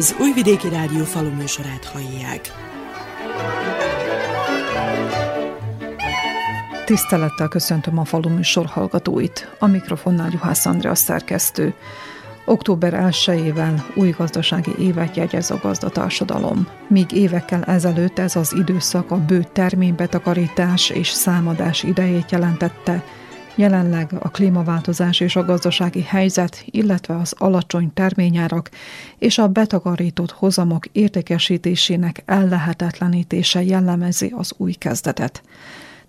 Az Újvidéki Rádió faluműsorát hallják. Tisztelettel köszöntöm a faluműsor hallgatóit. A mikrofonnál Juhász Andrea szerkesztő. Október 1-ével új gazdasági évet jegyez a gazdatársadalom. Míg évekkel ezelőtt ez az időszak a bő terménybetakarítás és számadás idejét jelentette, Jelenleg a klímaváltozás és a gazdasági helyzet, illetve az alacsony terményárak és a betakarított hozamok értékesítésének ellehetetlenítése jellemezi az új kezdetet.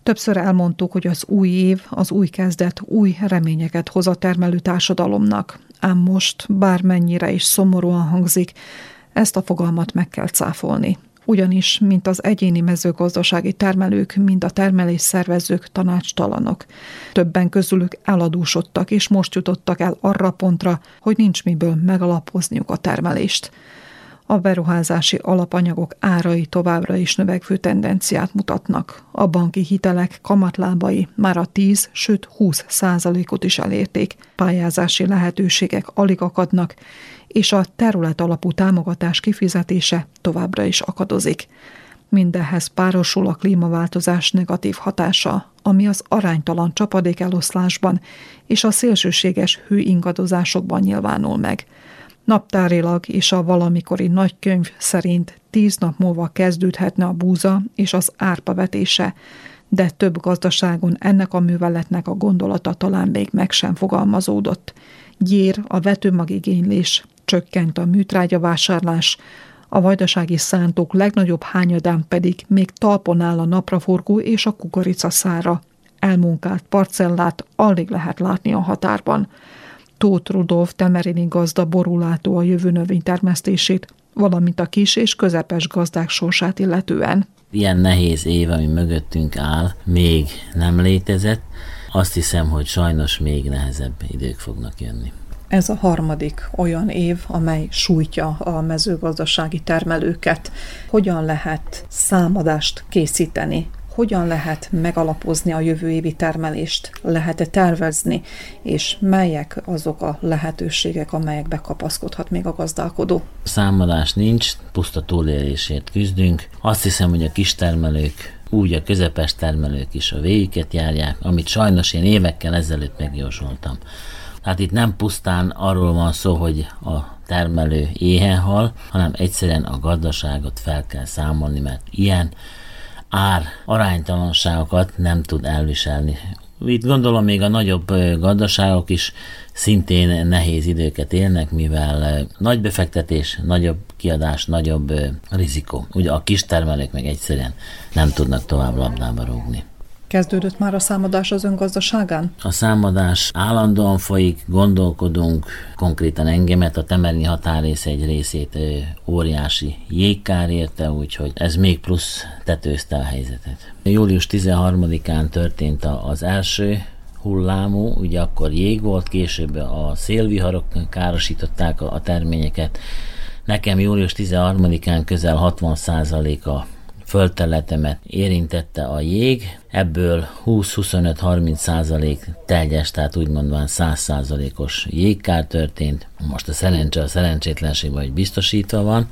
Többször elmondtuk, hogy az új év, az új kezdet új reményeket hoz a termelő társadalomnak, ám most, bármennyire is szomorúan hangzik, ezt a fogalmat meg kell cáfolni ugyanis, mint az egyéni mezőgazdasági termelők, mind a termelés szervezők tanácstalanok. Többen közülük eladósodtak, és most jutottak el arra pontra, hogy nincs miből megalapozniuk a termelést. A beruházási alapanyagok árai továbbra is növekvő tendenciát mutatnak. A banki hitelek kamatlábai már a 10, sőt 20 százalékot is elérték. Pályázási lehetőségek alig akadnak, és a terület alapú támogatás kifizetése továbbra is akadozik. Mindehhez párosul a klímaváltozás negatív hatása, ami az aránytalan csapadék eloszlásban és a szélsőséges hőingadozásokban nyilvánul meg. Naptárilag és a valamikori nagykönyv szerint tíz nap múlva kezdődhetne a búza és az árpa vetése, de több gazdaságon ennek a műveletnek a gondolata talán még meg sem fogalmazódott. Gyér a vetőmagigénylés, csökkent a műtrágyavásárlás, a vajdasági szántók legnagyobb hányadán pedig még talpon áll a napraforgó és a kukorica szára. Elmunkált parcellát alig lehet látni a határban. Tóth Rudolf Temerini gazda borulátó a jövő növénytermesztését, valamint a kis és közepes gazdák sorsát illetően. Ilyen nehéz év, ami mögöttünk áll, még nem létezett. Azt hiszem, hogy sajnos még nehezebb idők fognak jönni. Ez a harmadik olyan év, amely sújtja a mezőgazdasági termelőket. Hogyan lehet számadást készíteni hogyan lehet megalapozni a jövő évi termelést, lehet-e tervezni, és melyek azok a lehetőségek, amelyekbe kapaszkodhat még a gazdálkodó. Számadás nincs, puszta túlélésért küzdünk. Azt hiszem, hogy a kistermelők úgy a közepes termelők is a végiket járják, amit sajnos én évekkel ezelőtt megjósoltam. Tehát itt nem pusztán arról van szó, hogy a termelő éhen hal, hanem egyszerűen a gazdaságot fel kell számolni, mert ilyen ár aránytalanságokat nem tud elviselni. Itt gondolom még a nagyobb gazdaságok is szintén nehéz időket élnek, mivel nagy befektetés, nagyobb kiadás, nagyobb rizikó. Ugye a kis termelők meg egyszerűen nem tudnak tovább labdába rúgni. Kezdődött már a számadás az öngazdaságán? A számadás állandóan folyik, gondolkodunk, konkrétan engemet, a temerni határrész egy részét óriási jégkár érte, úgyhogy ez még plusz tetőzte a helyzetet. Július 13-án történt az első hullámú, ugye akkor jég volt, később a szélviharok károsították a terményeket. Nekem július 13-án közel 60%-a földterületemet érintette a jég, ebből 20-25-30 százalék teljes, tehát úgymond 100 százalékos jégkár történt. Most a szerencse a szerencsétlenség vagy biztosítva van,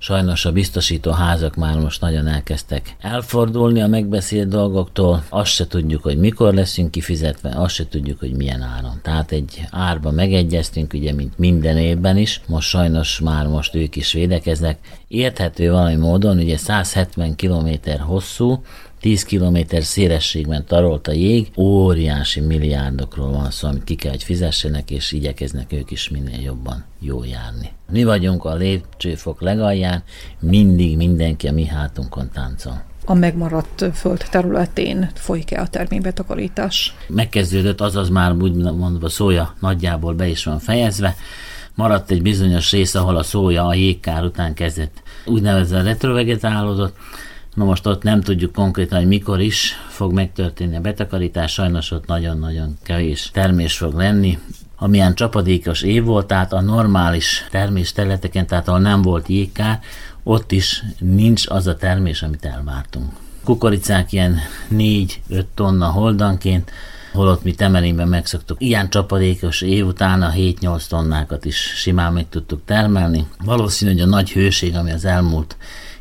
Sajnos a biztosító házak már most nagyon elkezdtek elfordulni a megbeszélt dolgoktól. Azt se tudjuk, hogy mikor leszünk kifizetve, azt se tudjuk, hogy milyen áron. Tehát egy árba megegyeztünk, ugye, mint minden évben is. Most sajnos már most ők is védekeznek. Érthető valami módon, ugye 170 km hosszú, 10 km szélességben tarolt a jég, óriási milliárdokról van szó, amit ki kell, hogy fizessenek, és igyekeznek ők is minél jobban jó járni. Mi vagyunk a lépcsőfok legalján, mindig mindenki a mi hátunkon táncol a megmaradt föld területén folyik-e a terménybetakarítás? Megkezdődött, azaz már úgy mondva szója nagyjából be is van fejezve. Maradt egy bizonyos rész, ahol a szója a jégkár után kezdett úgynevezett retrovegetálódott, Na most ott nem tudjuk konkrétan, hogy mikor is fog megtörténni a betakarítás, sajnos ott nagyon-nagyon kevés termés fog lenni. Amilyen csapadékos év volt, tehát a normális termés területeken, tehát ahol nem volt jégkár, ott is nincs az a termés, amit elvártunk. Kukoricák ilyen 4-5 tonna holdanként, holott mi Temelínben megszoktuk. Ilyen csapadékos év után a 7-8 tonnákat is simán meg tudtuk termelni. Valószínű, hogy a nagy hőség, ami az elmúlt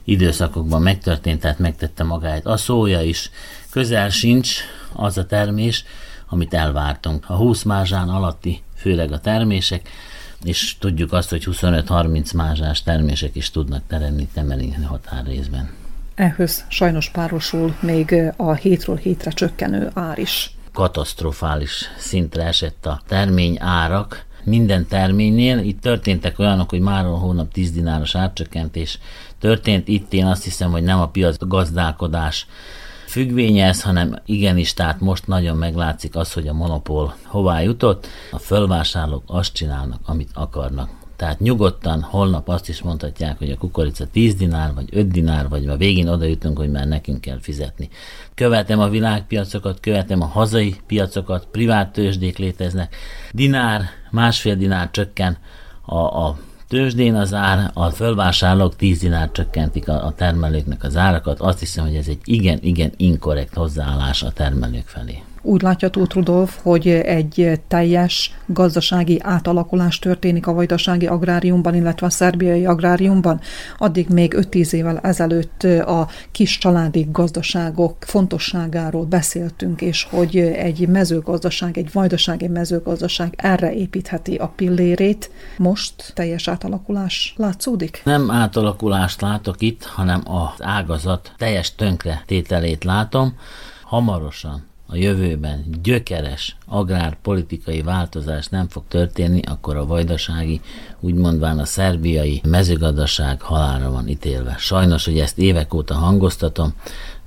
időszakokban megtörtént, tehát megtette magáit. A szója is közel sincs az a termés, amit elvártunk. A 20 mázsán alatti főleg a termések, és tudjuk azt, hogy 25-30 mázsás termések is tudnak teremni temeli határrészben. Ehhez sajnos párosul még a hétről hétre csökkenő ár is. Katasztrofális szintre esett a termény árak, minden terménynél. Itt történtek olyanok, hogy már a hónap 10 dináros árcsökkentés történt. Itt én azt hiszem, hogy nem a piac gazdálkodás függvénye ez, hanem igenis, tehát most nagyon meglátszik az, hogy a monopól hová jutott. A fölvásárlók azt csinálnak, amit akarnak. Tehát nyugodtan holnap azt is mondhatják, hogy a kukorica 10 dinár, vagy 5 dinár, vagy a végén oda jutunk, hogy már nekünk kell fizetni. Követem a világpiacokat, követem a hazai piacokat, privát tőzsdék léteznek. Dinár, másfél dinár csökken a, a tőzsdén az ár, a fölvásárlók 10 dinár csökkentik a, a termelőknek az árakat. Azt hiszem, hogy ez egy igen-igen inkorrekt hozzáállás a termelők felé. Úgy látja Tóth Rudolf, hogy egy teljes gazdasági átalakulás történik a vajdasági agráriumban, illetve a szerbiai agráriumban. Addig még 5-10 évvel ezelőtt a kis családi gazdaságok fontosságáról beszéltünk, és hogy egy mezőgazdaság, egy vajdasági mezőgazdaság erre építheti a pillérét. Most teljes átalakulás látszódik? Nem átalakulást látok itt, hanem az ágazat teljes tönkre tételét látom. Hamarosan a jövőben gyökeres agrárpolitikai változás nem fog történni, akkor a vajdasági, úgymondván a szerbiai mezőgazdaság halára van ítélve. Sajnos, hogy ezt évek óta hangoztatom,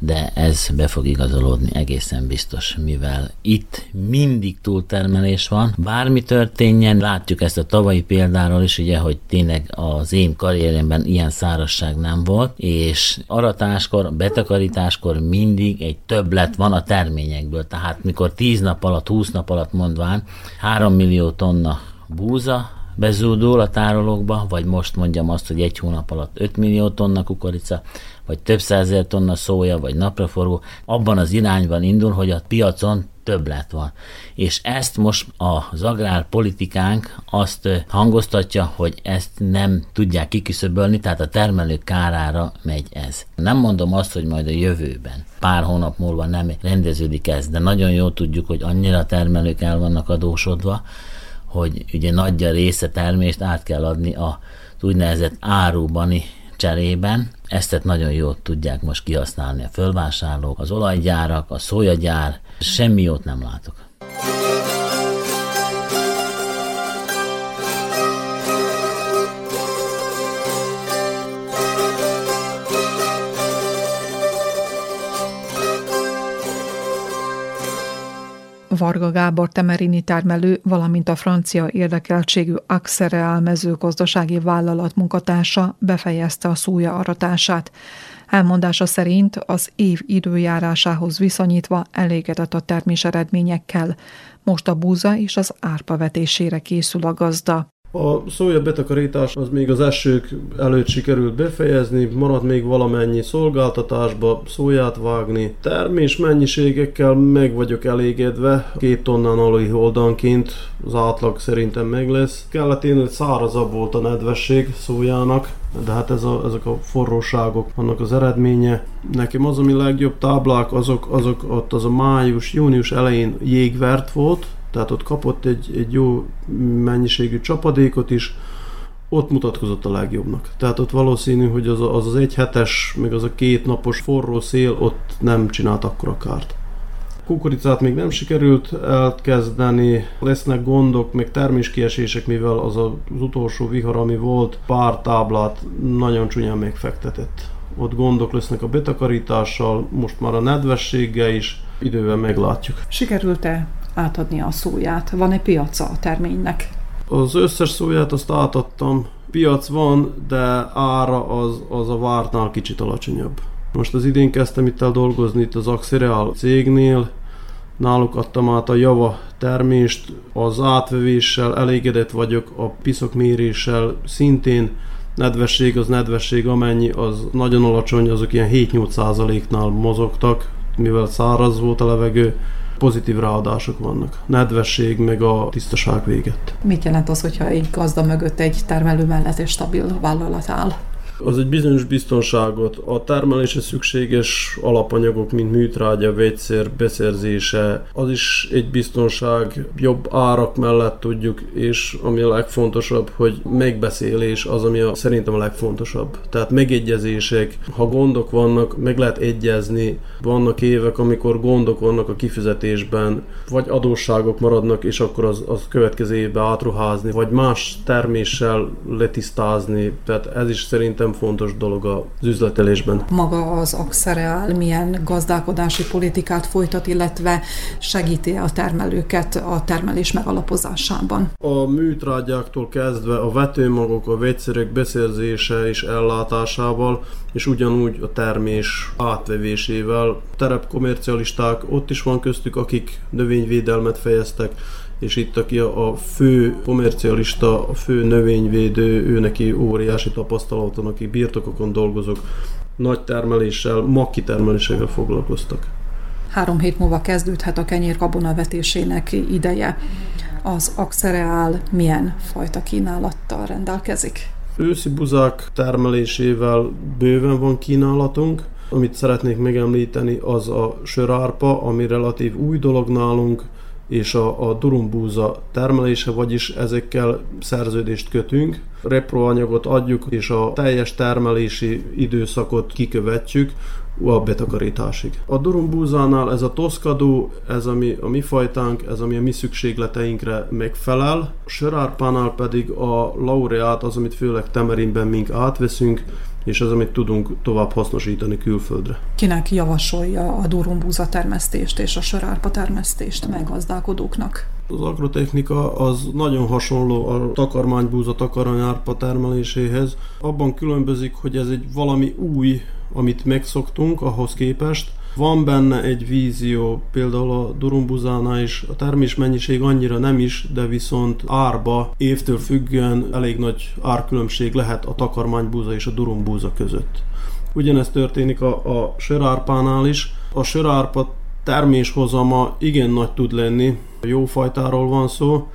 de ez be fog igazolódni egészen biztos, mivel itt mindig túltermelés van. Bármi történjen, látjuk ezt a tavalyi példáról is, ugye, hogy tényleg az én karrieremben ilyen szárasság nem volt, és aratáskor, betakarításkor mindig egy többlet van a terményekből. Tehát mikor 10 nap alatt, 20 nap alatt mondván 3 millió tonna búza bezúdul a tárolókba, vagy most mondjam azt, hogy egy hónap alatt 5 millió tonna kukorica, vagy több százezer tonna szója, vagy napraforgó, abban az irányban indul, hogy a piacon többlet van. És ezt most az agrárpolitikánk azt hangoztatja, hogy ezt nem tudják kiküszöbölni, tehát a termelők kárára megy ez. Nem mondom azt, hogy majd a jövőben, pár hónap múlva nem rendeződik ez, de nagyon jól tudjuk, hogy annyira termelők el vannak adósodva, hogy ugye nagyja része termést át kell adni a úgynevezett árubani cserében. Ezt nagyon jól tudják most kihasználni a fölvásárlók, az olajgyárak, a szójagyár, semmi jót nem látok. Varga Gábor temerini termelő, valamint a francia érdekeltségű Axereal mezőgazdasági vállalat munkatársa befejezte a szója aratását. Elmondása szerint az év időjárásához viszonyítva elégedett a termés eredményekkel. Most a búza és az árpa vetésére készül a gazda. A szója betakarítás az még az esők előtt sikerült befejezni, maradt még valamennyi szolgáltatásba, szóját vágni. Termés mennyiségekkel meg vagyok elégedve, két tonnán aluli oldanként az átlag szerintem meg lesz. Kellett én, hogy szárazabb volt a nedvesség szójának, de hát ez a, ezek a forróságok vannak az eredménye. Nekem az, ami legjobb táblák, azok, azok ott az a május, június elején jégvert volt, tehát ott kapott egy, egy jó mennyiségű csapadékot is, ott mutatkozott a legjobbnak. Tehát ott valószínű, hogy az az, az egy hetes, meg az a két napos forró szél ott nem csinált akkora kárt. Kukoricát még nem sikerült elkezdeni, lesznek gondok, meg terméskiesések, mivel az az utolsó vihar, ami volt, pár táblát nagyon csúnyán megfektetett. Ott gondok lesznek a betakarítással, most már a nedvességgel is, idővel meglátjuk. Sikerült-e átadni a szóját? Van-e piaca a terménynek? Az összes szóját azt átadtam. Piac van, de ára az, az a vártnál kicsit alacsonyabb. Most az idén kezdtem itt el dolgozni itt az Axireal cégnél, náluk adtam át a java termést, az átvevéssel elégedett vagyok, a piszok méréssel szintén nedvesség az nedvesség, amennyi az nagyon alacsony, azok ilyen 7-8 százaléknál mozogtak, mivel száraz volt a levegő, pozitív ráadások vannak. Nedvesség, meg a tisztaság véget. Mit jelent az, hogyha egy gazda mögött egy termelő mellett egy stabil vállalat áll? Az egy bizonyos biztonságot. A termelésre szükséges alapanyagok, mint műtrágya, vegyszer beszerzése, az is egy biztonság, jobb árak mellett tudjuk, és ami a legfontosabb, hogy megbeszélés az, ami a, szerintem a legfontosabb. Tehát megegyezések, ha gondok vannak, meg lehet egyezni. Vannak évek, amikor gondok vannak a kifizetésben, vagy adósságok maradnak, és akkor az, az következő évben átruházni, vagy más terméssel letisztázni. Tehát ez is szerintem nagyon fontos dolog az üzletelésben. Maga az Axereál milyen gazdálkodási politikát folytat, illetve segíti a termelőket a termelés megalapozásában? A műtrágyáktól kezdve a vetőmagok, a vegyszerek beszerzése és ellátásával, és ugyanúgy a termés átvevésével. Terepkomercialisták ott is van köztük, akik növényvédelmet fejeztek, és itt aki a, fő komercialista, a fő növényvédő, ő neki óriási tapasztalaton, aki birtokokon dolgozok, nagy termeléssel, makki termelésével foglalkoztak. Három hét múlva kezdődhet a kenyér vetésének ideje. Az Axereál milyen fajta kínálattal rendelkezik? Őszi buzák termelésével bőven van kínálatunk. Amit szeretnék megemlíteni, az a sörárpa, ami relatív új dolog nálunk, és a, a durumbúza termelése, vagyis ezekkel szerződést kötünk, reproanyagot adjuk, és a teljes termelési időszakot kikövetjük a betakarításig. A durumbúzánál ez a toszkadó, ez ami a mi fajtánk, ez ami a mi szükségleteinkre megfelel. A sörárpánál pedig a laureát az, amit főleg Temerinben mink átveszünk, és az, amit tudunk tovább hasznosítani külföldre. Kinek javasolja a durumbúza termesztést és a sörárpa termesztést meggazdálkodóknak? Az agrotechnika az nagyon hasonló a takarmánybúza, takarmányárpa termeléséhez. Abban különbözik, hogy ez egy valami új, amit megszoktunk ahhoz képest, van benne egy vízió, például a durumbuzánál is a termés mennyiség annyira nem is, de viszont árba évtől függően elég nagy árkülönbség lehet a takarmánybúza és a durumbúza között. Ugyanezt történik a, a sörárpánál is. A sörárpa terméshozama igen nagy tud lenni, jó fajtáról van szó,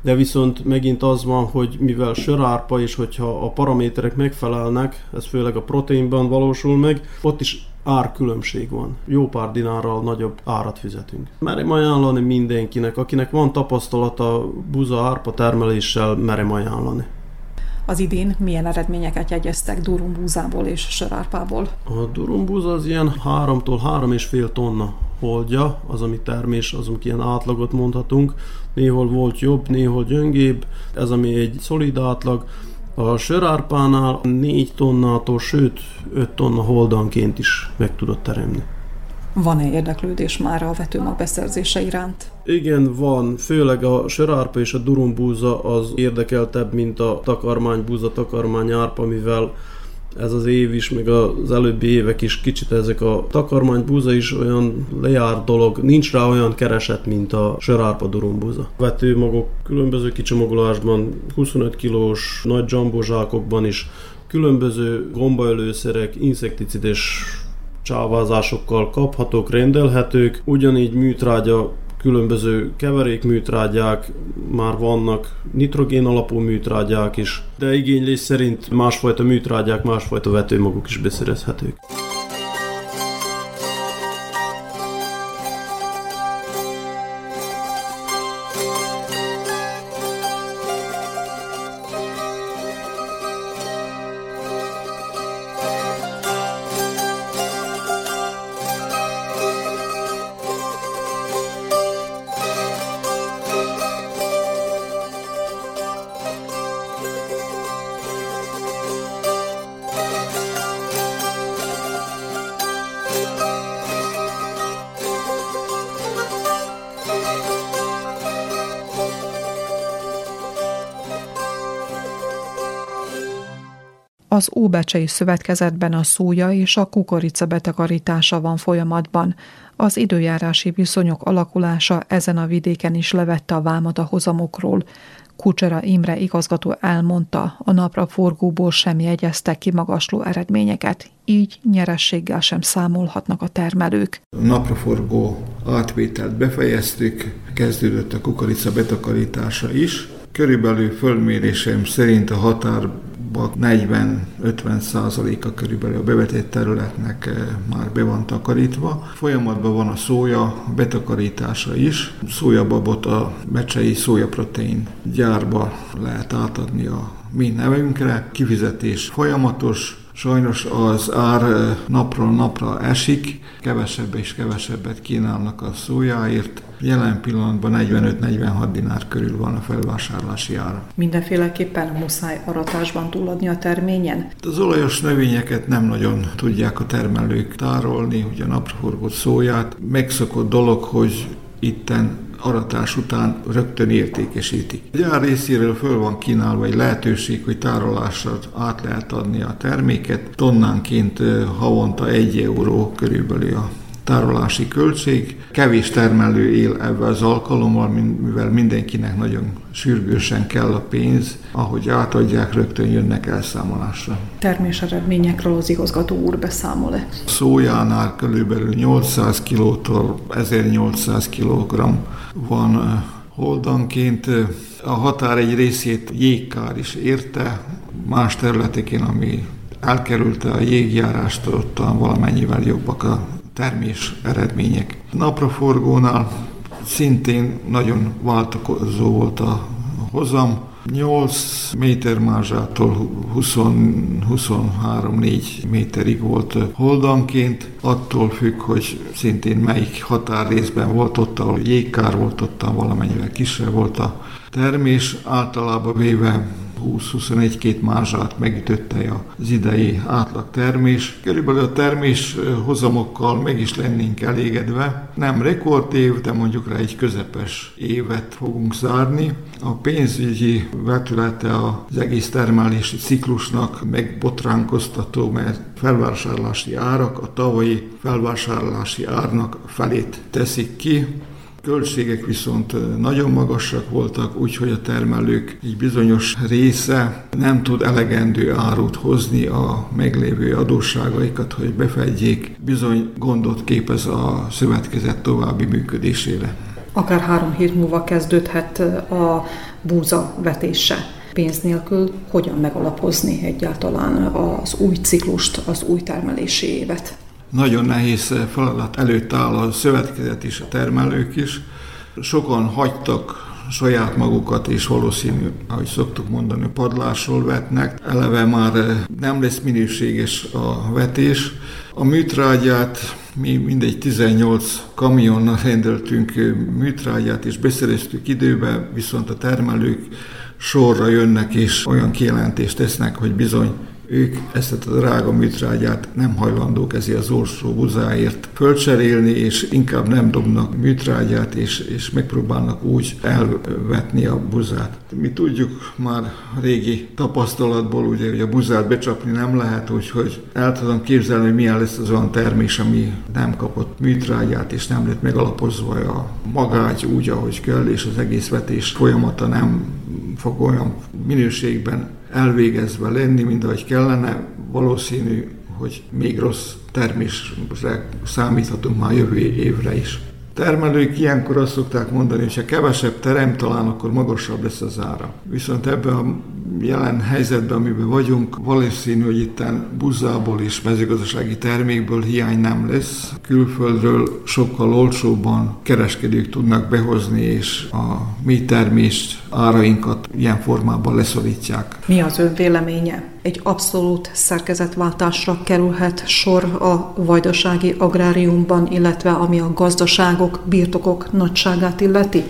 de viszont megint az van, hogy mivel sörárpa és hogyha a paraméterek megfelelnek, ez főleg a proteinban valósul meg, ott is árkülönbség van. Jó pár dinárral nagyobb árat fizetünk. Merem ajánlani mindenkinek, akinek van tapasztalata buza árpa termeléssel, merem ajánlani. Az idén milyen eredményeket jegyeztek durumbúzából és sörárpából? A durumbúza az ilyen 3-tól 3,5 tonna holdja, az, ami termés, az, amik ilyen átlagot mondhatunk. Néhol volt jobb, néhol gyöngébb, ez ami egy szolid átlag. A sörárpánál 4 tonnától, sőt 5 tonna holdanként is meg tudott teremni. Van-e érdeklődés már a vetőmag beszerzése iránt? Igen, van. Főleg a sörárpa és a durumbúza az érdekeltebb, mint a takarmánybúza, takarmányárpa, mivel ez az év is, meg az előbbi évek is kicsit ezek a takarmánybúza is olyan lejár dolog, nincs rá olyan kereset, mint a sörárpa durumbúza. Vetőmagok különböző kicsomagolásban, 25 kilós nagy zsambozsákokban is, különböző gombaölőszerek, insekticides csávázásokkal kaphatók, rendelhetők, ugyanígy műtrágya különböző keverékműtrágyák, már vannak nitrogén alapú műtrágyák is, de igénylés szerint másfajta műtrágyák, másfajta vetőmagok is beszerezhetők. Az Óbecsei Szövetkezetben a szója és a kukorica betakarítása van folyamatban. Az időjárási viszonyok alakulása ezen a vidéken is levette a vámat a hozamokról. Kucsera Imre igazgató elmondta, a napra forgóból sem jegyeztek ki magasló eredményeket, így nyerességgel sem számolhatnak a termelők. A napraforgó átvételt befejeztük, kezdődött a kukorica betakarítása is. Körülbelül fölmérésem szerint a határ 40-50 százaléka körülbelül a bevetett területnek eh, már be van takarítva. Folyamatban van a szója betakarítása is. Szójababot a becsei szójaprotein gyárba lehet átadni a mi nevünkre. Kifizetés folyamatos, Sajnos az ár napról napra esik, kevesebb és kevesebbet kínálnak a szójáért. Jelen pillanatban 45-46 dinár körül van a felvásárlási ára. Mindenféleképpen muszáj aratásban túladni a terményen? Az olajos növényeket nem nagyon tudják a termelők tárolni, ugye a napraforgott szóját. Megszokott dolog, hogy itten aratás után rögtön értékesítik. A gyár részéről föl van kínálva egy lehetőség, hogy tárolással át lehet adni a terméket. Tonnánként havonta egy euró körülbelül a tárolási költség. Kevés termelő él ebben az alkalommal, mivel mindenkinek nagyon sürgősen kell a pénz, ahogy átadják, rögtön jönnek elszámolásra. Termés eredményekről az igazgató úr beszámol-e? Szójánál körülbelül 800 kilótól 1800 kg van holdanként. A határ egy részét jégkár is érte, más területeken, ami elkerülte a jégjárást, ott valamennyivel jobbak a termés eredmények. Napraforgónál szintén nagyon változó volt a hozam, 8 méter mázsától 23-4 méterig volt holdanként, attól függ, hogy szintén melyik határrészben volt ott, ahol jégkár volt, ott valamennyivel kisebb volt a termés, általában véve 20-21-két mázsát megütötte az idei átlag termés. Körülbelül a termés hozamokkal meg is lennénk elégedve. Nem rekordév, de mondjuk rá egy közepes évet fogunk zárni. A pénzügyi vetülete az egész termelési ciklusnak megbotránkoztató, mert felvásárlási árak a tavalyi felvásárlási árnak felét teszik ki. Költségek viszont nagyon magasak voltak, úgyhogy a termelők egy bizonyos része nem tud elegendő árut hozni a meglévő adósságaikat, hogy befedjék. Bizony gondot képez a szövetkezet további működésére. Akár három hét múlva kezdődhet a búza vetése pénz nélkül hogyan megalapozni egyáltalán az új ciklust, az új termelési évet? Nagyon nehéz feladat előtt áll a szövetkezet is, a termelők is. Sokan hagytak saját magukat, és valószínű, ahogy szoktuk mondani, padlásról vetnek. Eleve már nem lesz minőséges a vetés. A műtrágyát mi mindegy 18 kamionnal rendeltünk műtrágyát, és beszereztük időbe, viszont a termelők sorra jönnek, és olyan kijelentést tesznek, hogy bizony ők ezt a drága műtrágyát nem hajlandók ezért az olcsó buzáért fölcserélni, és inkább nem dobnak műtrágyát, és, és megpróbálnak úgy elvetni a buzát. Mi tudjuk már régi tapasztalatból, ugye, hogy a buzát becsapni nem lehet, úgyhogy el tudom képzelni, hogy milyen lesz az olyan termés, ami nem kapott műtrágyát, és nem lett megalapozva a magágy úgy, ahogy kell, és az egész vetés folyamata nem fog olyan minőségben elvégezve lenni, mint ahogy kellene, valószínű, hogy még rossz termésre számíthatunk már jövő évre is. Termelők ilyenkor azt szokták mondani, hogy ha kevesebb terem talán, akkor magasabb lesz az ára. Viszont ebben a jelen helyzetben, amiben vagyunk, valószínű, hogy itt buzzából és mezőgazdasági termékből hiány nem lesz. Külföldről sokkal olcsóbban kereskedők tudnak behozni, és a mi termést, árainkat ilyen formában leszorítják. Mi az ön véleménye? Egy abszolút szerkezetváltásra kerülhet sor a vajdasági agráriumban, illetve ami a gazdaságok, birtokok nagyságát illeti?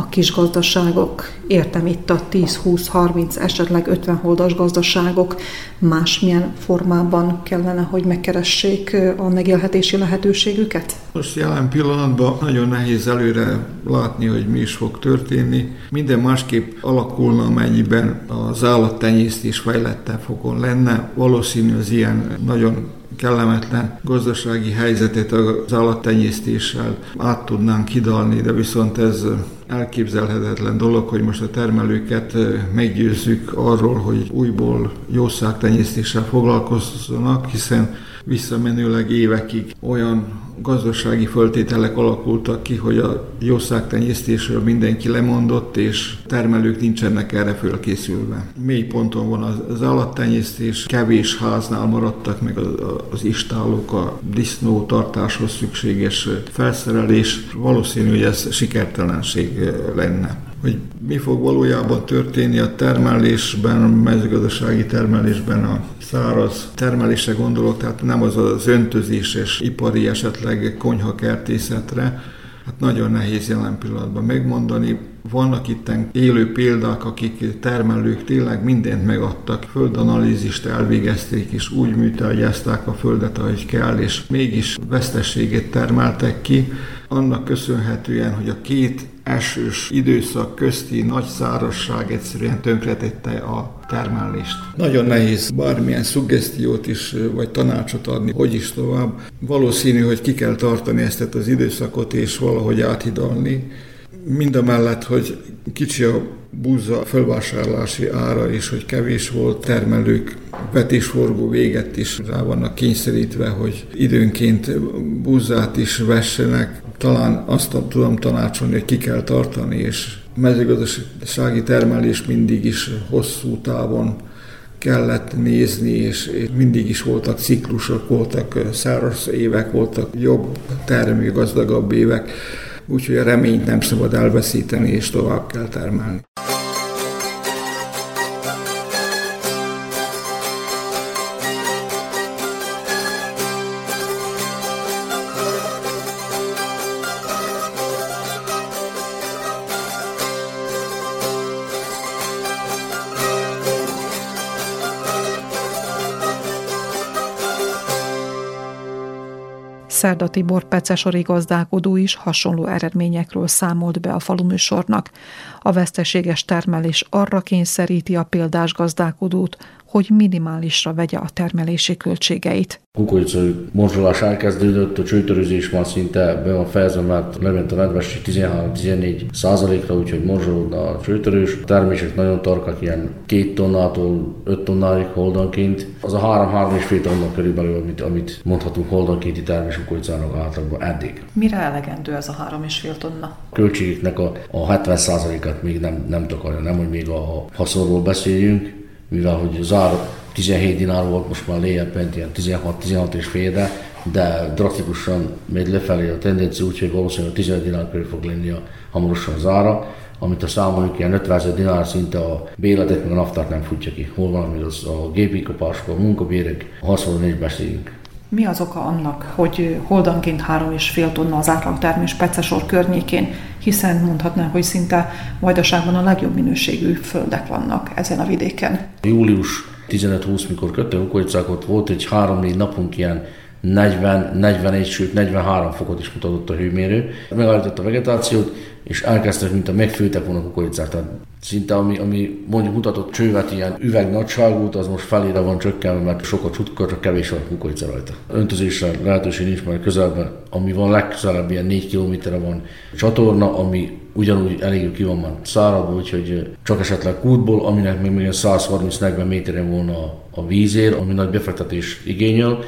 A kis gazdaságok, értem itt a 10-20-30, esetleg 50 holdas gazdaságok másmilyen formában kellene, hogy megkeressék a megélhetési lehetőségüket? Most jelen pillanatban nagyon nehéz előre látni, hogy mi is fog történni. Minden másképp alakulna, amennyiben az állattenyésztés fejlettebb fogon lenne. Valószínű az ilyen nagyon kellemetlen gazdasági helyzetet az állattenyésztéssel át tudnánk hidalni, de viszont ez elképzelhetetlen dolog, hogy most a termelőket meggyőzzük arról, hogy újból jószágtenyésztéssel foglalkozzanak, hiszen visszamenőleg évekig olyan gazdasági föltételek alakultak ki, hogy a jószágtenyésztésről mindenki lemondott, és termelők nincsenek erre fölkészülve. Mély ponton van az, az állattenyésztés, kevés háznál maradtak meg az, az istálók, a disznó tartáshoz szükséges felszerelés. Valószínű, hogy ez sikertelenség lenne hogy mi fog valójában történni a termelésben, a mezőgazdasági termelésben, a száraz termelésre gondolok, tehát nem az az öntözéses ipari esetleg konyhakertészetre, hát nagyon nehéz jelen pillanatban megmondani. Vannak itt élő példák, akik termelők tényleg mindent megadtak, földanalízist elvégezték, és úgy műtárgyázták a földet, ahogy kell, és mégis vesztességet termeltek ki, annak köszönhetően, hogy a két esős időszak közti nagy szárazság egyszerűen tönkretette a termelést. Nagyon nehéz bármilyen szuggesztiót is, vagy tanácsot adni, hogy is tovább. Valószínű, hogy ki kell tartani ezt az időszakot, és valahogy áthidalni. Mind a mellett, hogy kicsi a búza felvásárlási ára is, hogy kevés volt, termelők vetésforgó véget is rá vannak kényszerítve, hogy időnként búzát is vessenek. Talán azt tudom tanácsolni, hogy ki kell tartani, és mezőgazdasági termelés mindig is hosszú távon kellett nézni, és mindig is voltak ciklusok, voltak száraz évek, voltak jobb termő, gazdagabb évek, úgyhogy a reményt nem szabad elveszíteni, és tovább kell termelni. Szerda Tibor Pecesori gazdálkodó is hasonló eredményekről számolt be a faluműsornak. A veszteséges termelés arra kényszeríti a példás gazdálkodót, hogy minimálisra vegye a termelési költségeit. Kukorica morzsolás elkezdődött, a csőtörőzés már szinte be van fejezve, mert lement a nedvesség 13-14 százalékra, úgyhogy morzsolódna a csőtörős. A termések nagyon tarkak, ilyen két tonnától 5 tonnáig holdanként. Az a 3-3,5 tonna körülbelül, amit, amit mondhatunk holdankénti termés kukoricának átlagban eddig. Mire elegendő ez a 3,5 tonna? A költségeknek a, a 70 százalékat még nem, nem takarja, nem, hogy még a haszonról beszéljünk, mivel hogy zár 17 dinár volt, most már lejjebb ment ilyen 16-16 és félre, de drasztikusan megy lefelé a tendencia, úgyhogy valószínűleg 15 dinár körül fog lenni a hamarosan zára, amit a számoljuk ilyen 50 dinár szinte a béletet, meg a naftát nem futja ki. Hol van, az a gépi kapáskor, a munkabérek, a haszonról beszélünk. Mi az oka annak, hogy holdanként 3,5 tonna az átlagtermés Pecesor környékén, hiszen mondhatnánk, hogy szinte vajdaságban a legjobb minőségű földek vannak ezen a vidéken. Július 15-20, mikor köttem kukoricákat, volt egy 3-4 napunk ilyen 40, 41, sőt 43 fokot is mutatott a hőmérő. Megállított a vegetációt, és elkezdtek, mint a megfőtek volna kukoricák. Tehát szinte ami, ami mondjuk mutatott csővet ilyen üveg nagyságút, az most felére van csökkenve, mert sokat csak kevés van kukorica rajta. Öntözésre lehetőség nincs már közelben, ami van legközelebb, ilyen 4 kilométerre van csatorna, ami ugyanúgy elég ki van már száradva, úgyhogy csak esetleg kútból, aminek még 130-40 méteren volna a, a vízér, ami nagy befektetés igényel,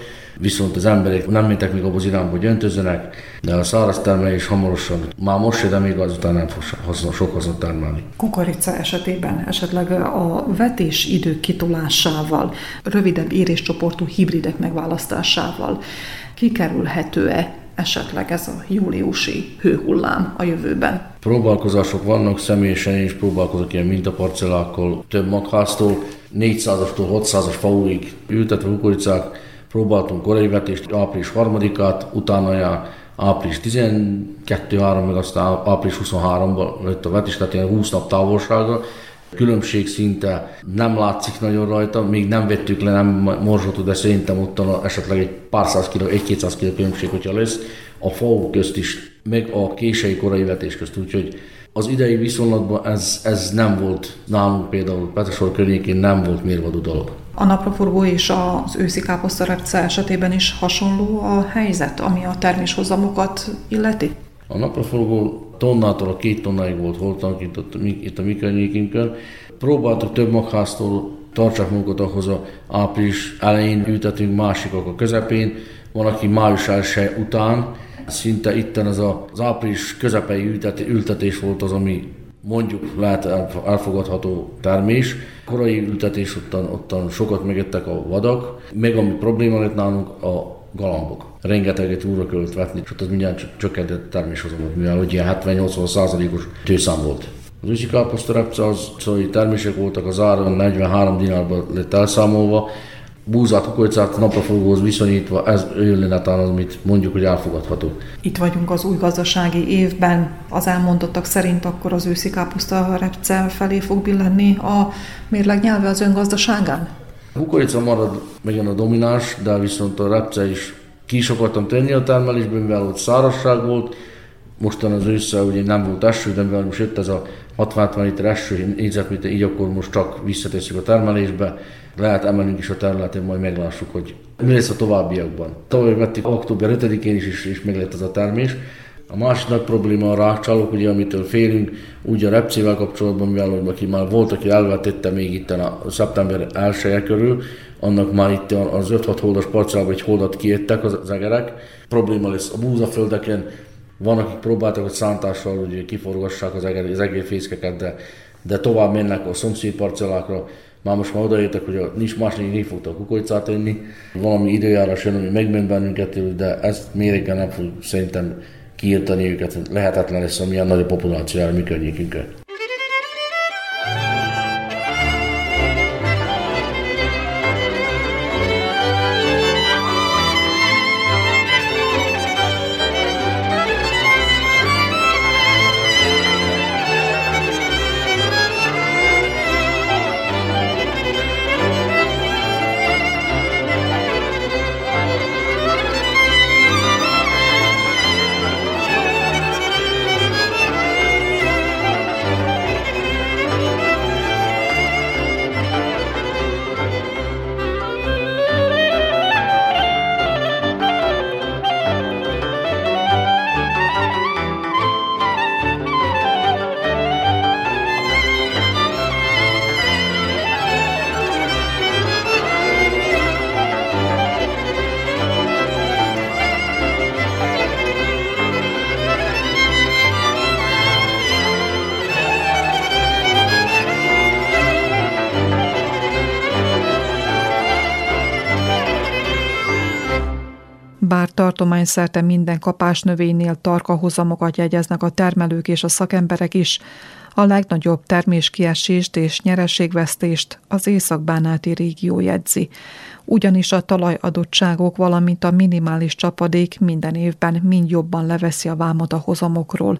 viszont az emberek nem mentek még abban az irányba, hogy öntözzenek, de a száraz termelés hamarosan, már most de még azután nem fog hasznos, sok hasznot termelni. Kukorica esetében esetleg a vetés idő kitolásával, rövidebb éréscsoportú hibridek megválasztásával kikerülhető-e esetleg ez a júliusi hőhullám a jövőben? Próbálkozások vannak, személyesen is próbálkozok ilyen mintaparcellákkal, több magháztól, 400-astól 600-as faúig ültetve kukoricák, próbáltunk korai vetést, április 3-át, utána április 12-3, meg aztán április 23-ban lett a vetés, tehát ilyen 20 nap távolsága. Különbség szinte nem látszik nagyon rajta, még nem vettük le, nem morzsoltuk, de szerintem ott esetleg egy pár száz kiló, egy-kétszáz kiló különbség, hogyha lesz a faul közt is, meg a késői korai vetés közt, úgyhogy Az idei viszonylatban ez, ez nem volt nálunk például Petesor környékén nem volt mérvadó dolog. A napraforgó és az őszi káposztarepce esetében is hasonló a helyzet, ami a terméshozamokat illeti? A napraforgó tonnától a két tonnáig volt holtank itt, a, itt a mi környékünkön. Próbáltuk több magháztól tartsák magukat ahhoz a április elején ültetünk, másikak a közepén, van, aki május 1 után, szinte itten ez az április közepei ültetés volt az, ami mondjuk lehet elfogadható termés. Korai ültetés ottan, ottan sokat megettek a vadak, meg ami probléma lett nálunk a galambok. Rengeteget újra kellett vetni, és ott az mindjárt csökkentett terméshozamot, mivel ugye 70-80 százalékos tőszám volt. Az ősi káposztarepce az szóval termések voltak az áron 43 dinárban lett elszámolva, búzát, kukoricát napraforgóhoz viszonyítva, ez jön talán az, amit mondjuk, hogy elfogadható. Itt vagyunk az új gazdasági évben, az elmondottak szerint akkor az őszi káposzta repce felé fog billenni a mérleg nyelve az öngazdaságán? A kukorica marad megint a domináns, de viszont a repce is ki is akartam tenni a termelésben, mivel ott szárasság volt, mostan az ősszel ugye nem volt eső, de mivel most jött ez a 60 liter eső négyzetméter, így akkor most csak visszatesszük a termelésbe, lehet emelnünk is a területén, majd meglássuk, hogy mi lesz a továbbiakban. Tavaly vettük október 5-én is, és, és meg lett ez a termés. A másik nagy probléma a rákcsálók, ugye, amitől félünk, úgy a repcével kapcsolatban, mivel aki már volt, aki elvetette még itt a szeptember 1 körül, annak már itt az 5-6 holdas parcellában egy holdat kiettek az egerek. Probléma lesz a búzaföldeken, van, akik próbáltak, hogy szántással hogy kiforgassák az, eger, az egérfészkeket, de, de tovább mennek a szomszéd parcellákra, már most már odaértek, hogy a, nincs más, így fogtak kukoricát enni. Valami időjárás jön, ami megment bennünket, de ezt méréggel nem fog szerintem kiírtani őket. Lehetetlen lesz, amilyen nagy a populáció a mi környékünkön. Tartományszerte minden kapásnövénynél tarka hozamokat jegyeznek a termelők és a szakemberek is, a legnagyobb terméskiesést és nyereségvesztést az északbánáti régió jegyzi. Ugyanis a talajadottságok, valamint a minimális csapadék minden évben mind jobban leveszi a vámot a hozamokról.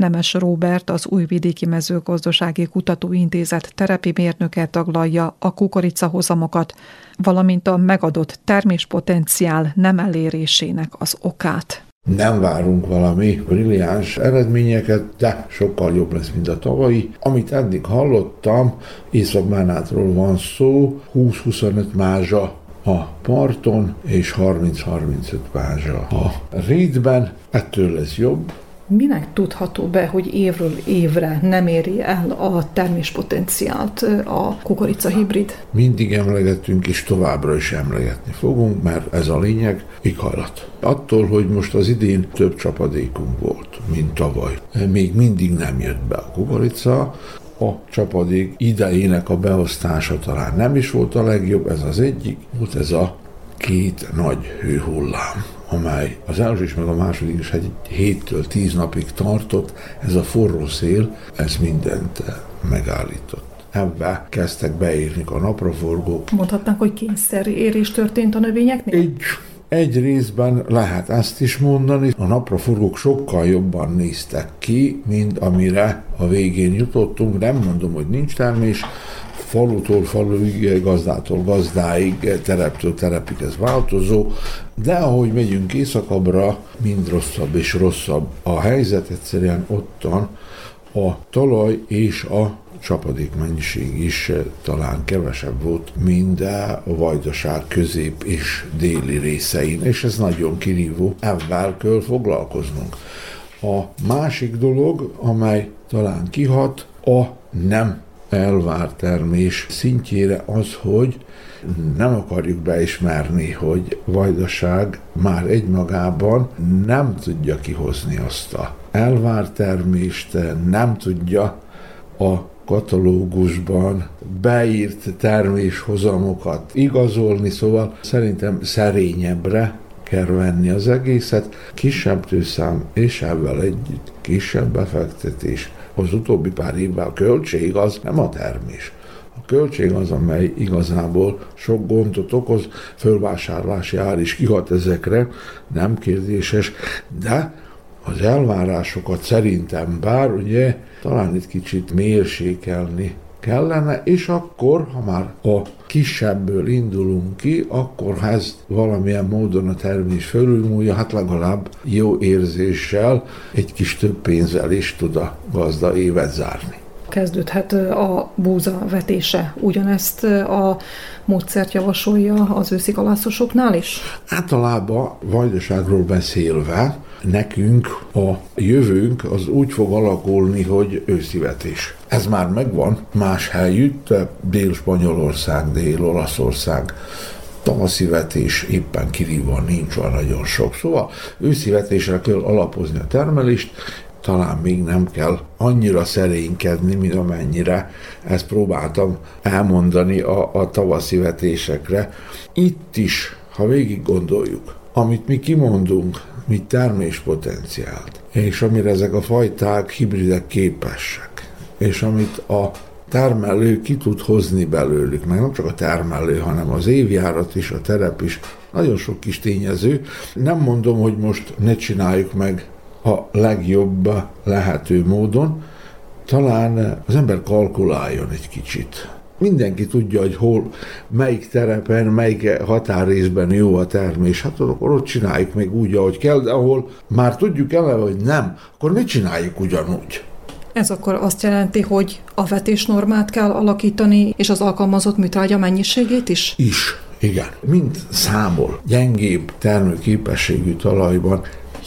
Nemes Róbert, az Újvidéki Mezőgazdasági Kutatóintézet terepi mérnöke taglalja a kukoricahozamokat, valamint a megadott terméspotenciál nem elérésének az okát. Nem várunk valami brilliáns eredményeket, de sokkal jobb lesz, mint a tavalyi. Amit eddig hallottam, Észak-Mánátról van szó, 20-25 mázsa a parton, és 30-35 mázsa a rétben. Ettől lesz jobb, Minek tudható be, hogy évről évre nem éri el a terméspotenciált a kukorica hibrid? Mindig emlegetünk, és továbbra is emlegetni fogunk, mert ez a lényeg, éghajlat. Attól, hogy most az idén több csapadékunk volt, mint tavaly, még mindig nem jött be a kukorica, a csapadék idejének a beosztása talán nem is volt a legjobb, ez az egyik, volt ez a két nagy hőhullám amely az első és meg a második is egy héttől tíz napig tartott, ez a forró szél, ez mindent megállított. Ebbe kezdtek beírni a napraforgók. Mondhatnánk, hogy kényszerérés történt a növényeknél? Egy, egy részben lehet ezt is mondani, a napraforgók sokkal jobban néztek ki, mint amire a végén jutottunk. Nem mondom, hogy nincs termés, falutól faluig, gazdától gazdáig, tereptől terepig ez változó, de ahogy megyünk északabbra, mind rosszabb és rosszabb a helyzet, egyszerűen ottan a talaj és a csapadék mennyiség is eh, talán kevesebb volt, mint a vajdaság közép és déli részein, és ez nagyon kirívó, ebben kell foglalkoznunk. A másik dolog, amely talán kihat, a nem elvárt termés szintjére az, hogy nem akarjuk beismerni, hogy vajdaság már egymagában nem tudja kihozni azt a elvárt termést, nem tudja a katalógusban beírt terméshozamokat igazolni, szóval szerintem szerényebbre kell venni az egészet, kisebb tőszám és ebben együtt kisebb befektetés. Az utóbbi pár évben a költség az nem a termés. A költség az, amely igazából sok gondot okoz, fölvásárlási ár is kihat ezekre, nem kérdéses, de az elvárásokat szerintem, bár ugye talán itt kicsit mérsékelni kellene, és akkor, ha már a kisebbből indulunk ki, akkor ha ez valamilyen módon a termés fölülmúlja, hát legalább jó érzéssel, egy kis több pénzzel is tud a gazda évet zárni kezdődhet a búza vetése. Ugyanezt a módszert javasolja az őszi kalászosoknál is? Általában vajdaságról beszélve nekünk a jövőnk az úgy fog alakulni, hogy őszivetés. Ez már megvan más helyütt, Dél-Spanyolország, Dél-Olaszország, tavaszivetés éppen kirívva nincs olyan nagyon sok. Szóval őszivetésre kell alapozni a termelést, talán még nem kell annyira szerénykedni, mint amennyire ezt próbáltam elmondani a, a tavaszi. Itt is, ha végig gondoljuk, amit mi kimondunk, mint terméspotenciált, és amire ezek a fajták, hibridek képesek, és amit a termelő ki tud hozni belőlük, meg nem csak a termelő, hanem az évjárat is, a terep is, nagyon sok kis tényező. Nem mondom, hogy most ne csináljuk meg a legjobb lehető módon, talán az ember kalkuláljon egy kicsit. Mindenki tudja, hogy hol, melyik terepen, melyik határrészben jó a termés. Hát akkor ott csináljuk még úgy, ahogy kell, de ahol már tudjuk eleve, hogy nem, akkor mit csináljuk ugyanúgy? Ez akkor azt jelenti, hogy a vetésnormát kell alakítani, és az alkalmazott műtrágya mennyiségét is? Is, igen. Mint számol gyengébb termőképességű talajban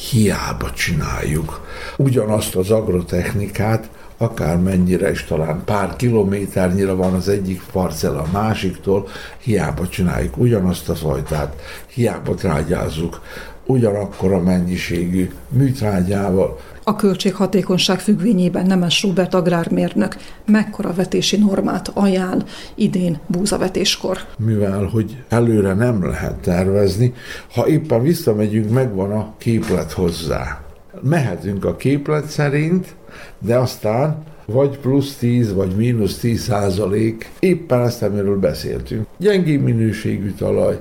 hiába csináljuk ugyanazt az agrotechnikát, akár mennyire is talán pár kilométernyire van az egyik parcella a másiktól, hiába csináljuk ugyanazt a fajtát, hiába trágyázzuk ugyanakkor a mennyiségű műtrágyával. A költséghatékonyság függvényében Nemes Robert agrármérnök mekkora vetési normát ajánl idén búzavetéskor? Mivel, hogy előre nem lehet tervezni, ha éppen visszamegyünk, megvan a képlet hozzá. Mehetünk a képlet szerint, de aztán vagy plusz 10, vagy mínusz 10 százalék, éppen ezt, amiről beszéltünk. Gyengébb minőségű talaj,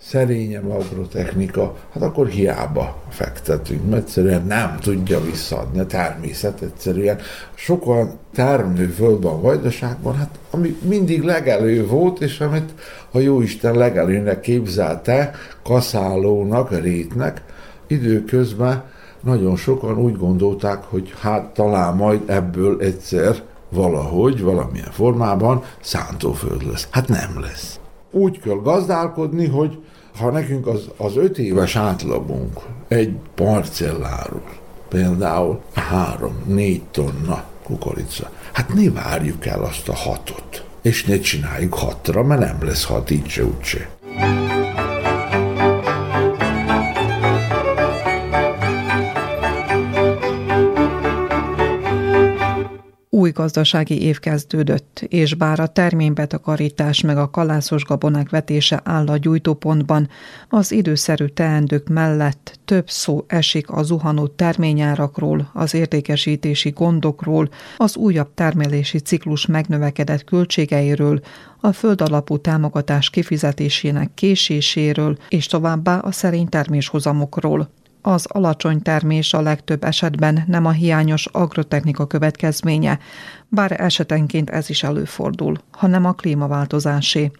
szerényebb agrotechnika, hát akkor hiába fektetünk, mert egyszerűen nem tudja visszaadni a természet egyszerűen. Sokan termőföld van Vajdaságban, hát ami mindig legelő volt, és amit a Jóisten legelőnek képzelte, kaszálónak, rétnek, időközben nagyon sokan úgy gondolták, hogy hát talán majd ebből egyszer valahogy, valamilyen formában szántóföld lesz. Hát nem lesz. Úgy kell gazdálkodni, hogy ha nekünk az, az öt éves átlagunk egy parcelláról, például három-négy tonna kukorica, hát ne várjuk el azt a hatot, és ne csináljuk hatra, mert nem lesz hat így se úgyse. új gazdasági év kezdődött, és bár a terménybetakarítás meg a kalászos gabonák vetése áll a gyújtópontban, az időszerű teendők mellett több szó esik a zuhanó terményárakról, az értékesítési gondokról, az újabb termelési ciklus megnövekedett költségeiről, a földalapú támogatás kifizetésének késéséről és továbbá a szerény terméshozamokról. Az alacsony termés a legtöbb esetben nem a hiányos agrotechnika következménye, bár esetenként ez is előfordul, hanem a klímaváltozásé.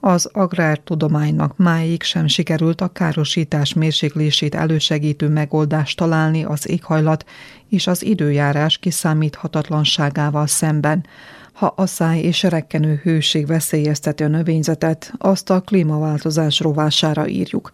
Az agrártudománynak máig sem sikerült a károsítás mérséklését elősegítő megoldást találni az éghajlat és az időjárás kiszámíthatatlanságával szemben. Ha asszály és rekkenő hőség veszélyezteti a növényzetet, azt a klímaváltozás rovására írjuk.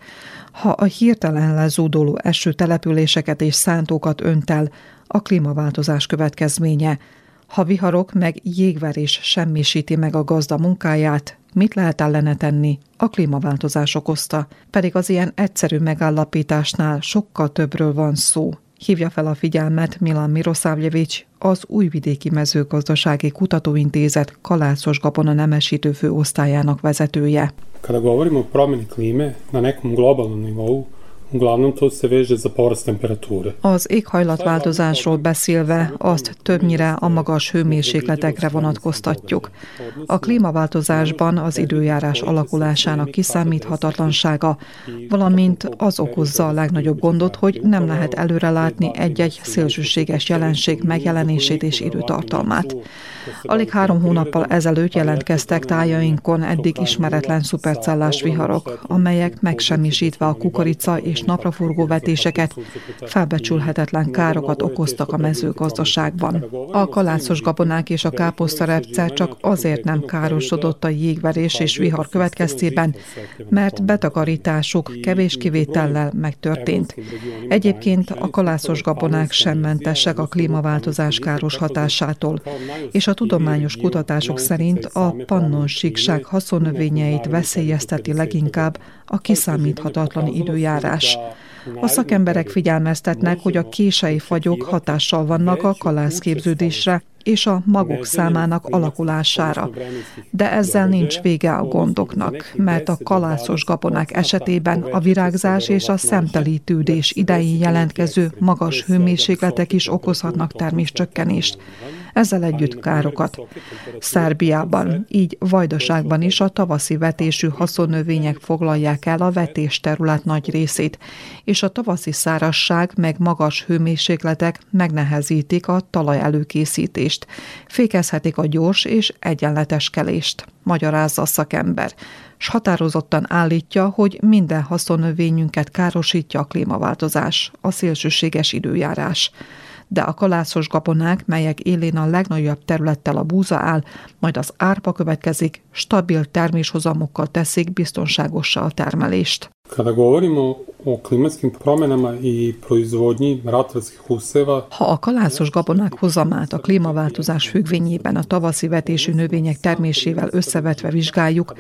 Ha a hirtelen lezúduló eső településeket és szántókat önt el, a klímaváltozás következménye. Ha viharok meg jégverés semmisíti meg a gazda munkáját, mit lehet ellene tenni? A klímaváltozás okozta, pedig az ilyen egyszerű megállapításnál sokkal többről van szó. Hívja fel a figyelmet Milan Mirosavljevics, az Újvidéki Mezőgazdasági Kutatóintézet Kalászos Gabona nemesítő főosztályának vezetője. Kada govorimo o promjeni klime na nekom globalnom nivou, Az éghajlatváltozásról beszélve azt többnyire a magas hőmérsékletekre vonatkoztatjuk. A klímaváltozásban az időjárás alakulásának kiszámíthatatlansága, valamint az okozza a legnagyobb gondot, hogy nem lehet előrelátni egy-egy szélsőséges jelenség megjelenését és időtartalmát. Alig három hónappal ezelőtt jelentkeztek tájainkon eddig ismeretlen szupercellás viharok, amelyek megsemmisítve a kukorica és és napraforgó vetéseket, felbecsülhetetlen károkat okoztak a mezőgazdaságban. A kalászos gabonák és a káposztarepce csak azért nem károsodott a jégverés és vihar következtében, mert betakarításuk kevés kivétellel megtörtént. Egyébként a kalászos gabonák sem mentesek a klímaváltozás káros hatásától, és a tudományos kutatások szerint a pannon síkság haszonnövényeit veszélyezteti leginkább a kiszámíthatatlan időjárás. A szakemberek figyelmeztetnek, hogy a kései fagyok hatással vannak a kalászképződésre és a magok számának alakulására. De ezzel nincs vége a gondoknak, mert a kalászos gabonák esetében a virágzás és a szemtelítődés idején jelentkező magas hőmérsékletek is okozhatnak terméscsökkenést ezzel együtt károkat. Szerbiában, így Vajdaságban is a tavaszi vetésű haszonnövények foglalják el a vetés terület nagy részét, és a tavaszi szárasság meg magas hőmérsékletek megnehezítik a talaj előkészítést, fékezhetik a gyors és egyenletes kelést, magyarázza a szakember s határozottan állítja, hogy minden haszonnövényünket károsítja a klímaváltozás, a szélsőséges időjárás de a kalászos gabonák, melyek élén a legnagyobb területtel a búza áll, majd az árpa következik, stabil terméshozamokkal teszik biztonságossá a termelést. Kada govorimo o klimatskim promjenama i proizvodnji ratarskih useva... Ha a kalászos gabonák hozamát a klímaváltozás függvényében a tavaszi vetésű növények termésével összevetve vizsgáljuk,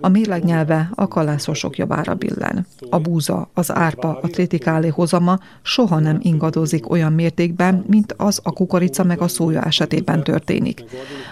a mérlegnyelve a kalászosok javára billen. A búza, az árpa, a tritikálé hozama soha nem ingadozik olyan mértékben, mint az a kukorica meg a szója esetében történik.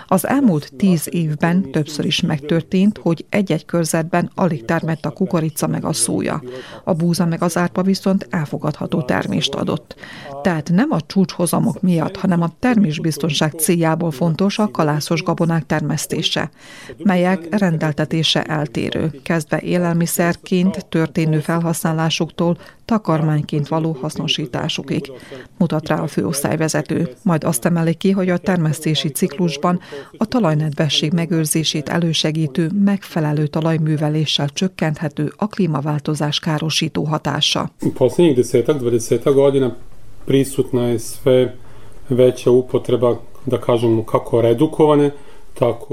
Az elmúlt tíz évben többször is megtörtént, hogy egy-egy körzetben alig termett a kukorica meg a szója súlya. A búza meg az árpa viszont elfogadható termést adott. Tehát nem a csúcshozamok miatt, hanem a termésbiztonság céljából fontos a kalászos gabonák termesztése, melyek rendeltetése eltérő, kezdve élelmiszerként történő felhasználásuktól takarmányként való hasznosításukig, mutat rá a főosztályvezető. Majd azt emeli ki, hogy a termesztési ciklusban a talajnedvesség megőrzését elősegítő, megfelelő talajműveléssel csökkenthető a klímaváltozás károsító hatása. Desetak, dvadesetak godina prisutna je sve veća upotreba, da kažemo, kako redukovane,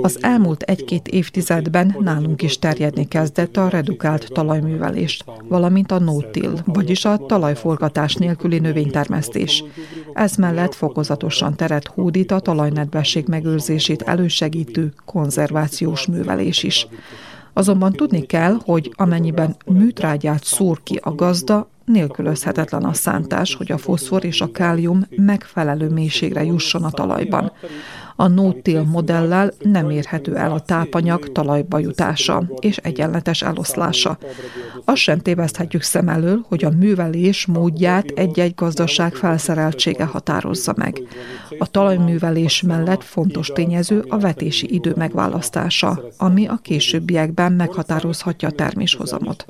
az elmúlt egy-két évtizedben nálunk is terjedni kezdett a redukált talajművelés, valamint a no-till, vagyis a talajforgatás nélküli növénytermesztés. Ez mellett fokozatosan teret hódít a talajnedvesség megőrzését elősegítő konzervációs művelés is. Azonban tudni kell, hogy amennyiben műtrágyát szúr ki a gazda, nélkülözhetetlen a szántás, hogy a foszfor és a kálium megfelelő mélységre jusson a talajban. A no-till modellel nem érhető el a tápanyag talajba jutása és egyenletes eloszlása. Azt sem téveszthetjük szem elől, hogy a művelés módját egy-egy gazdaság felszereltsége határozza meg. A talajművelés mellett fontos tényező a vetési idő megválasztása, ami a későbbiekben meghatározhatja a terméshozamot.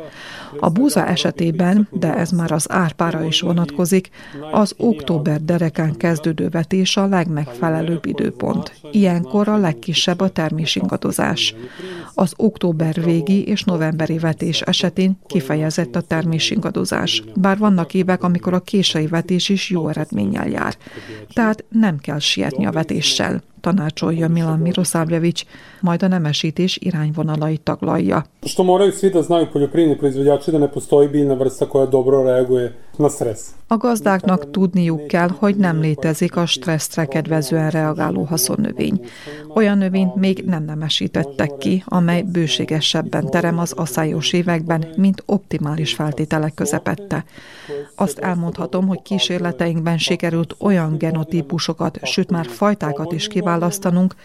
A búza esetében, de ez már az árpára is vonatkozik, az október derekán kezdődő vetés a legmegfelelőbb időpont. Ilyenkor a legkisebb a termésingadozás. Az október végi és novemberi vetés esetén kifejezett a termésingadozás, bár vannak évek, amikor a késői vetés is jó eredménnyel jár. Tehát nem kell sietni a vetéssel tanácsolja Milan Mirosavljević, majd a nemesítés irányvonalait taglalja. Što moraju svi da znaju poljoprivredni proizvođači da ne postoji biljna vrsta koja dobro reaguje. A gazdáknak tudniuk kell, hogy nem létezik a stresszre kedvezően reagáló haszonnövény. Olyan növényt még nem nemesítettek ki, amely bőségesebben terem az aszályos években, mint optimális feltételek közepette. Azt elmondhatom, hogy kísérleteinkben sikerült olyan genotípusokat, sőt már fajtákat is kiválasztanunk,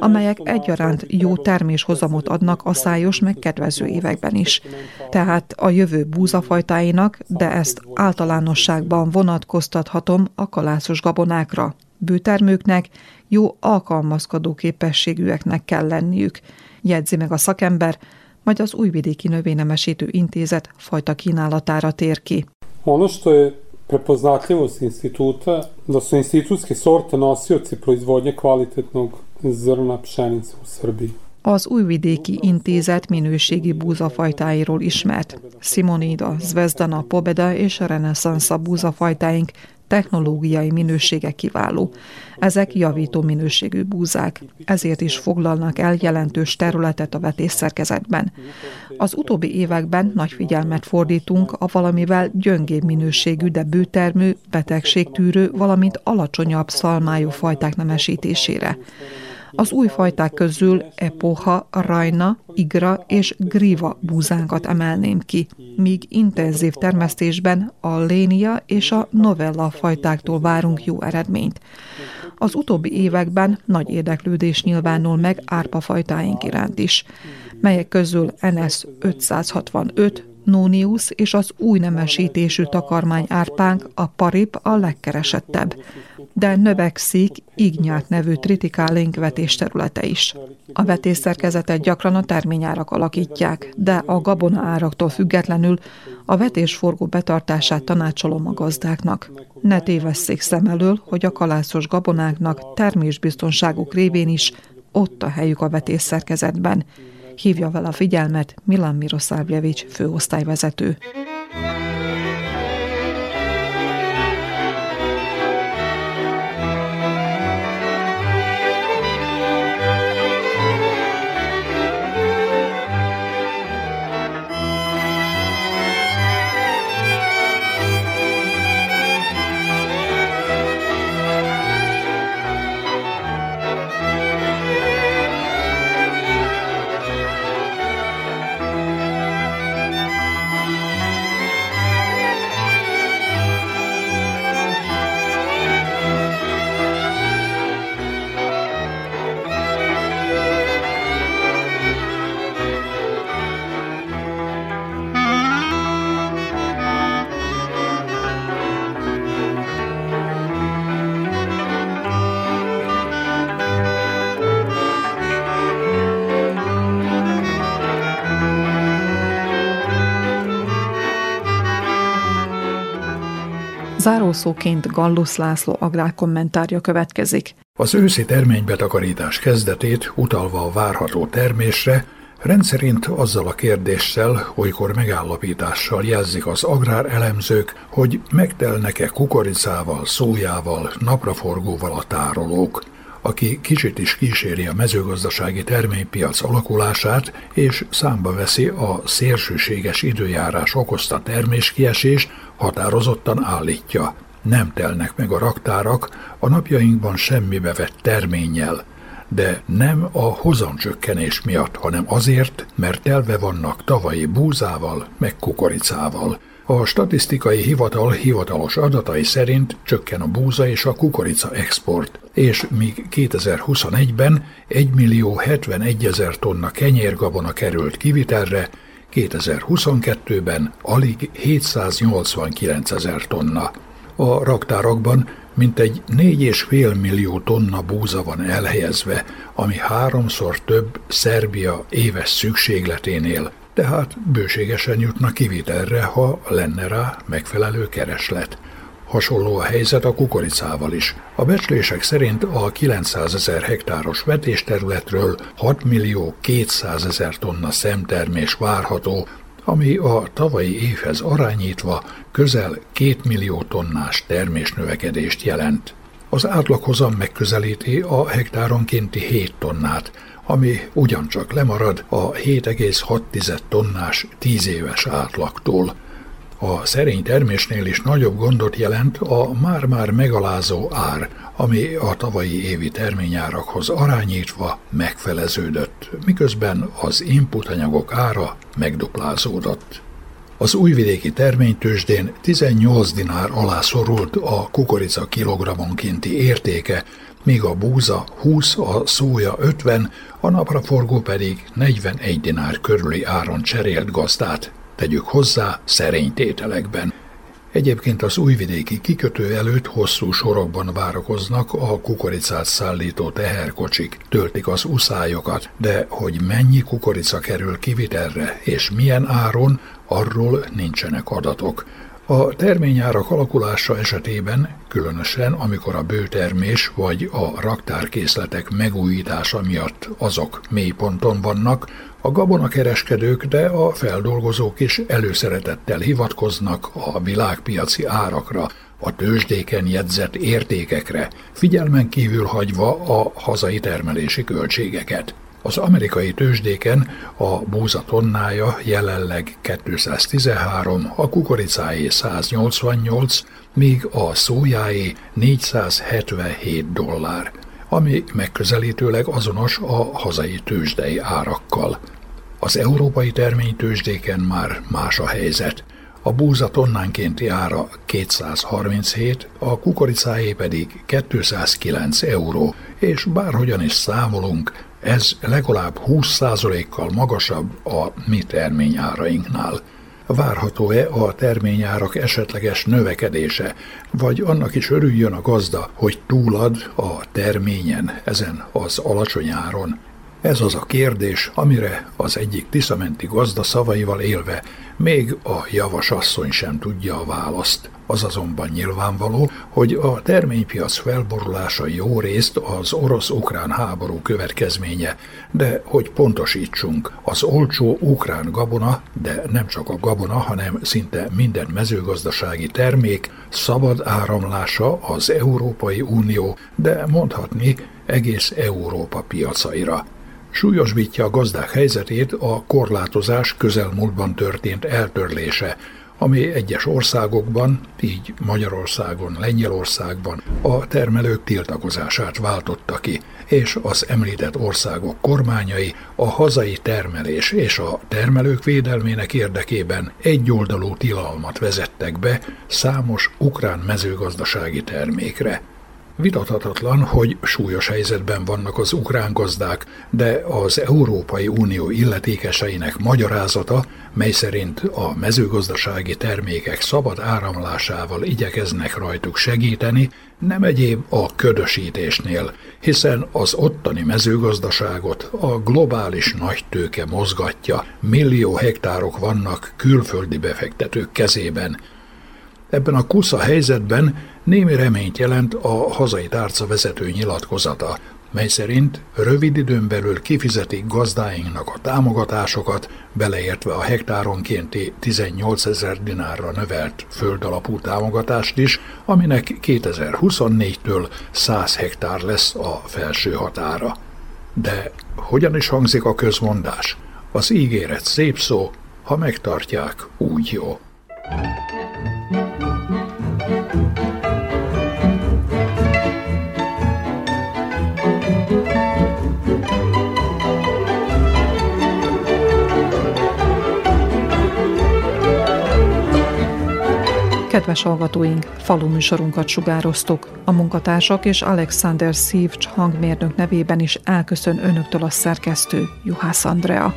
amelyek egyaránt jó terméshozamot adnak a szájos meg kedvező években is. Tehát a jövő búzafajtáinak, de ezt általánosságban vonatkoztathatom a kalászos gabonákra. Bőtermőknek, jó alkalmazkodó képességűeknek kell lenniük, jegyzi meg a szakember, majd az Újvidéki Növénynemesítő Intézet fajta kínálatára tér ki. Ono što je prepoznatljivost instituta, da su institutske sorte nosioci proizvodnje kvalitetnog zrna pšenice u Srbiji. Az Újvidéki Intézet minőségi búzafajtáiról ismert. Simonida, Zvezdana, Pobeda és a Renesansza búzafajtáink technológiai minősége kiváló. Ezek javító minőségű búzák, ezért is foglalnak el jelentős területet a vetészszerkezetben. Az utóbbi években nagy figyelmet fordítunk a valamivel gyöngébb minőségű, de bőtermű, betegségtűrő, valamint alacsonyabb szalmájú fajták nemesítésére. Az új fajták közül Epoha, Rajna, Igra és Griva búzánkat emelném ki, míg intenzív termesztésben a Lénia és a Novella fajtáktól várunk jó eredményt. Az utóbbi években nagy érdeklődés nyilvánul meg árpafajtáink iránt is, melyek közül NS 565, Nonius és az új nemesítésű takarmány árpánk, a parip a legkeresettebb de növekszik Ignyát nevű tritikálénk vetésterülete is. A vetésszerkezetet gyakran a terményárak alakítják, de a gabona áraktól függetlenül a vetésforgó betartását tanácsolom a gazdáknak. Ne tévesszék szem elől, hogy a kalászos gabonáknak termésbiztonságuk révén is ott a helyük a vetésszerkezetben. Hívja vele a figyelmet Milan Miroslavjevics főosztályvezető. Zárószóként Gallus László agrárkommentárja következik. Az őszi terménybetakarítás kezdetét utalva a várható termésre, Rendszerint azzal a kérdéssel, olykor megállapítással jelzik az agrárelemzők, hogy megtelnek-e kukoricával, szójával, napraforgóval a tárolók. Aki kicsit is kíséri a mezőgazdasági terménypiac alakulását, és számba veszi a szélsőséges időjárás okozta terméskiesés, határozottan állítja. Nem telnek meg a raktárak a napjainkban semmibe vett terménnyel, de nem a hozamcsökkenés miatt, hanem azért, mert telve vannak tavalyi búzával, meg kukoricával. A statisztikai hivatal hivatalos adatai szerint csökken a búza és a kukorica export, és míg 2021-ben 1 millió 71 ezer tonna kenyérgabona került kivitelre, 2022-ben alig 789 ezer tonna. A raktárakban mintegy 4,5 millió tonna búza van elhelyezve, ami háromszor több Szerbia éves szükségleténél, tehát bőségesen jutna kivitelre, ha lenne rá megfelelő kereslet. Hasonló a helyzet a kukoricával is. A becslések szerint a 900 ezer hektáros vetésterületről 6 millió 200 ezer tonna szemtermés várható, ami a tavalyi évhez arányítva közel 2 millió tonnás termésnövekedést jelent. Az átlaghozam megközelíti a hektáronkénti 7 tonnát, ami ugyancsak lemarad a 7,6 tonnás 10 éves átlagtól. A szerény termésnél is nagyobb gondot jelent a már-már megalázó ár, ami a tavalyi évi terményárakhoz arányítva megfeleződött, miközben az inputanyagok ára megduplázódott. Az újvidéki terménytősdén 18 dinár alá szorult a kukorica kilogrammonkénti értéke, míg a búza 20, a szója 50, a napraforgó pedig 41 dinár körüli áron cserélt gazdát, tegyük hozzá szerény tételekben. Egyébként az újvidéki kikötő előtt hosszú sorokban várakoznak a kukoricát szállító teherkocsik, töltik az uszályokat, de hogy mennyi kukorica kerül kivitelre és milyen áron, arról nincsenek adatok. A terményárak alakulása esetében, különösen amikor a bőtermés vagy a raktárkészletek megújítása miatt azok mélyponton vannak, a gabonakereskedők, de a feldolgozók is előszeretettel hivatkoznak a világpiaci árakra, a tőzsdéken jegyzett értékekre, figyelmen kívül hagyva a hazai termelési költségeket. Az amerikai tőzsdéken a búza tonnája jelenleg 213, a kukoricáé 188, míg a szójáé 477 dollár, ami megközelítőleg azonos a hazai tőzsdei árakkal. Az európai terménytőzsdéken már más a helyzet. A búza tonnánkénti ára 237, a kukoricáé pedig 209 euró, és bárhogyan is számolunk, ez legalább 20%-kal magasabb a mi terményárainknál. Várható-e a terményárak esetleges növekedése, vagy annak is örüljön a gazda, hogy túlad a terményen ezen az alacsony áron? Ez az a kérdés, amire az egyik tiszamenti gazda szavaival élve még a javas asszony sem tudja a választ. Az azonban nyilvánvaló, hogy a terménypiac felborulása jó részt az orosz-ukrán háború következménye, de hogy pontosítsunk, az olcsó ukrán gabona, de nem csak a gabona, hanem szinte minden mezőgazdasági termék szabad áramlása az Európai Unió, de mondhatni egész Európa piacaira. Súlyosbítja a gazdák helyzetét a korlátozás közelmúltban történt eltörlése, ami egyes országokban, így Magyarországon, Lengyelországban a termelők tiltakozását váltotta ki, és az említett országok kormányai a hazai termelés és a termelők védelmének érdekében egyoldalú tilalmat vezettek be számos ukrán mezőgazdasági termékre. Vitathatatlan, hogy súlyos helyzetben vannak az ukrán gazdák, de az Európai Unió illetékeseinek magyarázata, mely szerint a mezőgazdasági termékek szabad áramlásával igyekeznek rajtuk segíteni, nem egyéb a ködösítésnél, hiszen az ottani mezőgazdaságot a globális nagytőke mozgatja, millió hektárok vannak külföldi befektetők kezében, Ebben a kusza helyzetben némi reményt jelent a hazai tárca vezető nyilatkozata, mely szerint rövid időn belül kifizetik gazdáinknak a támogatásokat, beleértve a hektáronkénti 18 ezer dinárra növelt földalapú támogatást is, aminek 2024-től 100 hektár lesz a felső határa. De hogyan is hangzik a közmondás? Az ígéret szép szó, ha megtartják, úgy jó. Kedves hallgatóink, falu műsorunkat sugároztuk. A munkatársak és Alexander Szívcs hangmérnök nevében is elköszön önöktől a szerkesztő Juhász Andrea.